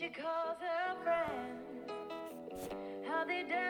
She calls her friends. How they dance